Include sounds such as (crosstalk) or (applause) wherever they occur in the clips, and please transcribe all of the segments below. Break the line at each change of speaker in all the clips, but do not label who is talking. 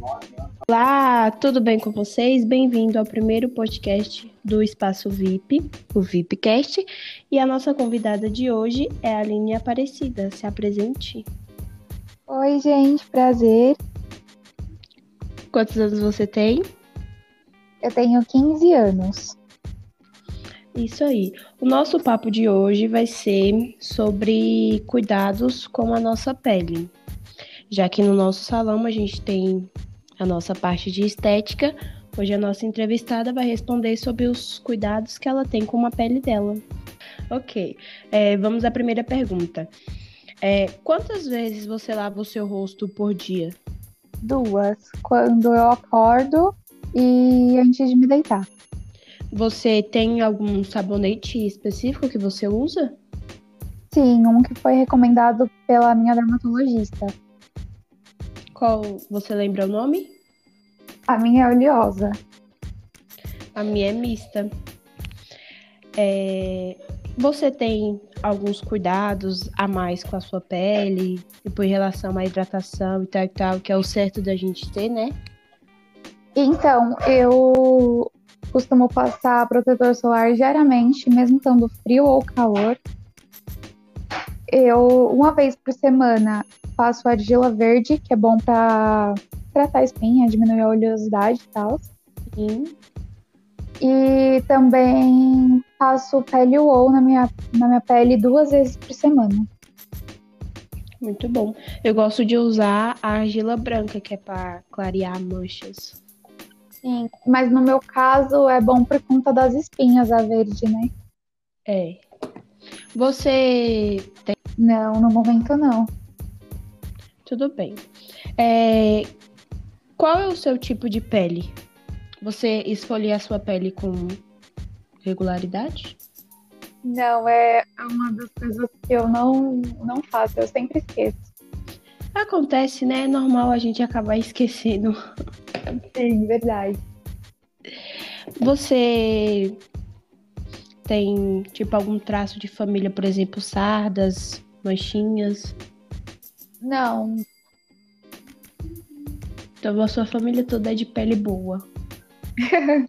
Olá, tudo bem com vocês? Bem-vindo ao primeiro podcast do Espaço VIP, o VIPcast. E a nossa convidada de hoje é a Aline Aparecida. Se apresente.
Oi, gente, prazer.
Quantos anos você tem?
Eu tenho 15 anos.
Isso aí. O nosso papo de hoje vai ser sobre cuidados com a nossa pele. Já que no nosso salão a gente tem a nossa parte de estética, hoje a nossa entrevistada vai responder sobre os cuidados que ela tem com a pele dela. Ok, é, vamos à primeira pergunta. É, quantas vezes você lava o seu rosto por dia?
Duas. Quando eu acordo e antes de me deitar.
Você tem algum sabonete específico que você usa?
Sim, um que foi recomendado pela minha dermatologista.
Qual você lembra o nome?
A minha é oleosa.
A minha é mista. É... Você tem alguns cuidados a mais com a sua pele, tipo em relação à hidratação e tal e tal, que é o certo da gente ter, né?
Então, eu costumo passar protetor solar diariamente, mesmo estando frio ou calor. Eu, uma vez por semana, passo argila verde, que é bom para tratar a espinha, diminuir a oleosidade e tal.
Sim.
E também passo pele UOL na minha, na minha pele duas vezes por semana.
Muito bom. Eu gosto de usar a argila branca, que é para clarear manchas.
Sim, mas no meu caso é bom por conta das espinhas a verde, né?
É. Você tem.
Não, no momento não.
Tudo bem. É... Qual é o seu tipo de pele? Você esfolia a sua pele com regularidade?
Não, é uma das coisas que eu não, não faço, eu sempre esqueço.
Acontece, né? É normal a gente acabar esquecendo.
Sim, verdade.
Você tem, tipo, algum traço de família, por exemplo, sardas, manchinhas?
Não.
Então a sua família toda é de pele boa. (laughs)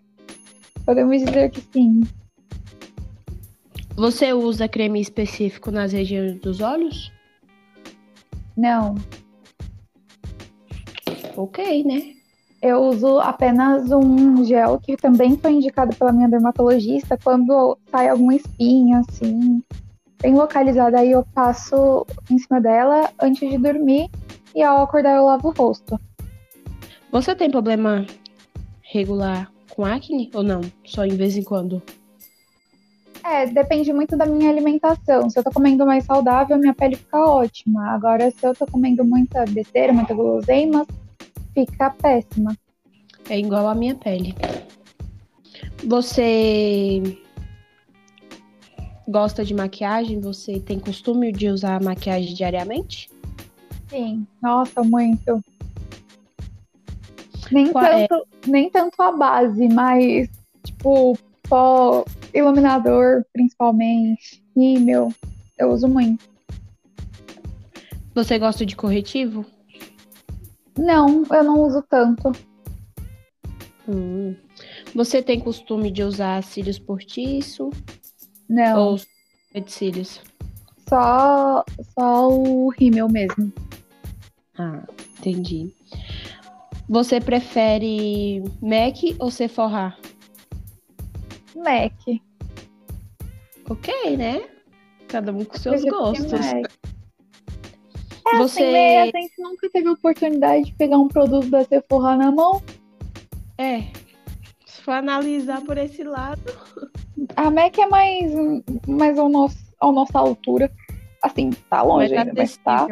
Podemos dizer que sim.
Você usa creme específico nas regiões dos olhos?
Não.
Ok, né?
Eu uso apenas um gel que também foi indicado pela minha dermatologista quando sai alguma espinha, assim, bem localizada. Aí eu passo em cima dela antes de dormir e ao acordar eu lavo o rosto.
Você tem problema regular com acne ou não? Só em vez em quando?
É, depende muito da minha alimentação. Se eu tô comendo mais saudável, minha pele fica ótima. Agora, se eu tô comendo muita besteira, muita guloseima, fica péssima.
É igual a minha pele. Você gosta de maquiagem? Você tem costume de usar maquiagem diariamente?
Sim, nossa, muito. Nem,
Qual é?
tanto, nem tanto a base, mas tipo, pó, iluminador, principalmente. Rímel, eu uso muito.
Você gosta de corretivo?
Não, eu não uso tanto.
Hum. Você tem costume de usar cílios postiço
Não,
ou de cílios?
só, só o rímel mesmo.
Ah, entendi. Você prefere MAC ou Sephora?
MAC.
Ok, né? Cada um com seus gostos.
É
Você-
assim, né? A gente nunca teve a oportunidade de pegar um produto da Sephora na mão.
É. Se for analisar por esse lado.
A MAC é mais, mais ao nosso, à nossa altura. Assim, tá longe
mais
ainda, mas tá.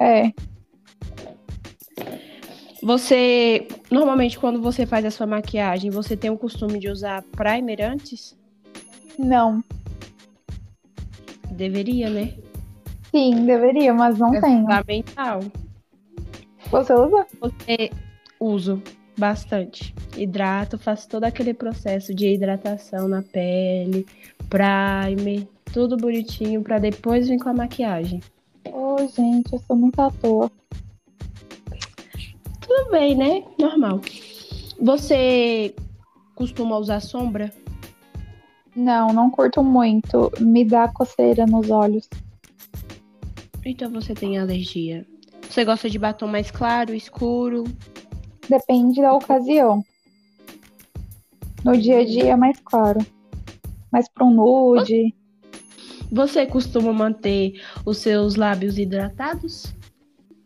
É.
Você, normalmente, quando você faz a sua maquiagem, você tem o costume de usar primer antes?
Não.
Deveria, né?
Sim, deveria, mas não
É
tenho.
fundamental.
Você usa?
Você uso bastante. Hidrato, faço todo aquele processo de hidratação na pele, primer, tudo bonitinho pra depois vir com a maquiagem.
Ô, gente, eu sou muito à toa.
Tudo bem, né? Normal. Você costuma usar sombra?
Não, não curto muito. Me dá coceira nos olhos.
Então você tem alergia. Você gosta de batom mais claro, escuro?
Depende da ocasião. No dia a dia é mais claro. Mais para um nude.
Você costuma manter os seus lábios hidratados?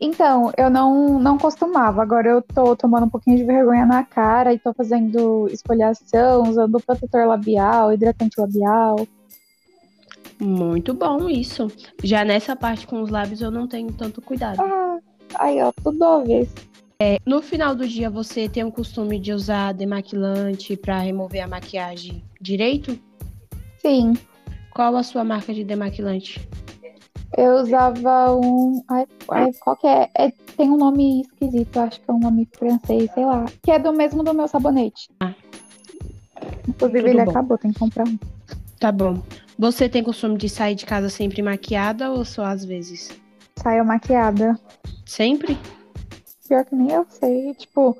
Então, eu não, não costumava. Agora eu tô tomando um pouquinho de vergonha na cara e tô fazendo esfoliação, usando protetor labial, hidratante labial.
Muito bom isso. Já nessa parte com os lábios eu não tenho tanto cuidado.
Ah, aí ó, tudo a ver.
É, no final do dia você tem o costume de usar demaquilante para remover a maquiagem direito?
Sim.
Qual a sua marca de demaquilante?
Eu usava um. Ai, ai, qual que é? é? Tem um nome esquisito, acho que é um nome francês, sei lá. Que é do mesmo do meu sabonete. Ah. Inclusive, Tudo ele bom. acabou, tem que comprar um.
Tá bom. Você tem costume de sair de casa sempre maquiada ou só às vezes?
Saio maquiada.
Sempre?
Pior que nem eu sei. Tipo,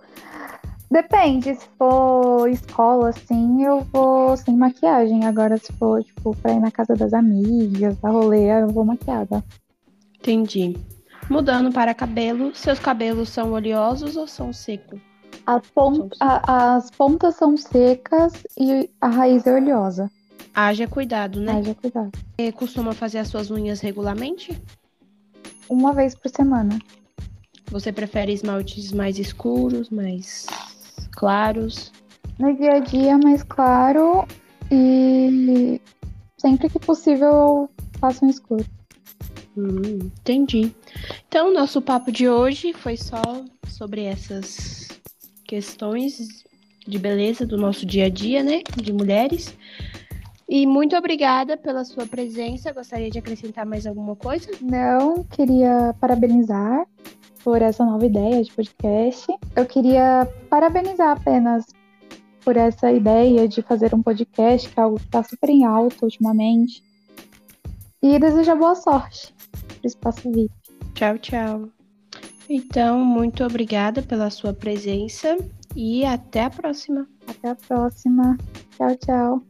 Depende, se for escola, assim, eu vou sem maquiagem. Agora, se for, tipo, pra ir na casa das amigas, da rolê, eu vou maquiada.
Entendi. Mudando para cabelo, seus cabelos são oleosos ou são secos?
As, pon a, as pontas são secas e a raiz é oleosa.
Haja cuidado, né?
Haja cuidado.
Você costuma fazer as suas unhas regularmente?
Uma vez por semana.
Você prefere esmaltes mais escuros, mais claros?
No dia a dia, mais claro e sempre que possível faço um escuro.
Hum, entendi. Então, nosso papo de hoje foi só sobre essas questões de beleza do nosso dia a dia, né? De mulheres. E muito obrigada pela sua presença. Gostaria de acrescentar mais alguma coisa?
Não, queria parabenizar por essa nova ideia de podcast. Eu queria parabenizar apenas por essa ideia de fazer um podcast, que é algo que está super em alta ultimamente. E desejar boa sorte para o Espaço VIP.
Tchau, tchau. Então, muito obrigada pela sua presença e até a próxima.
Até a próxima. Tchau, tchau.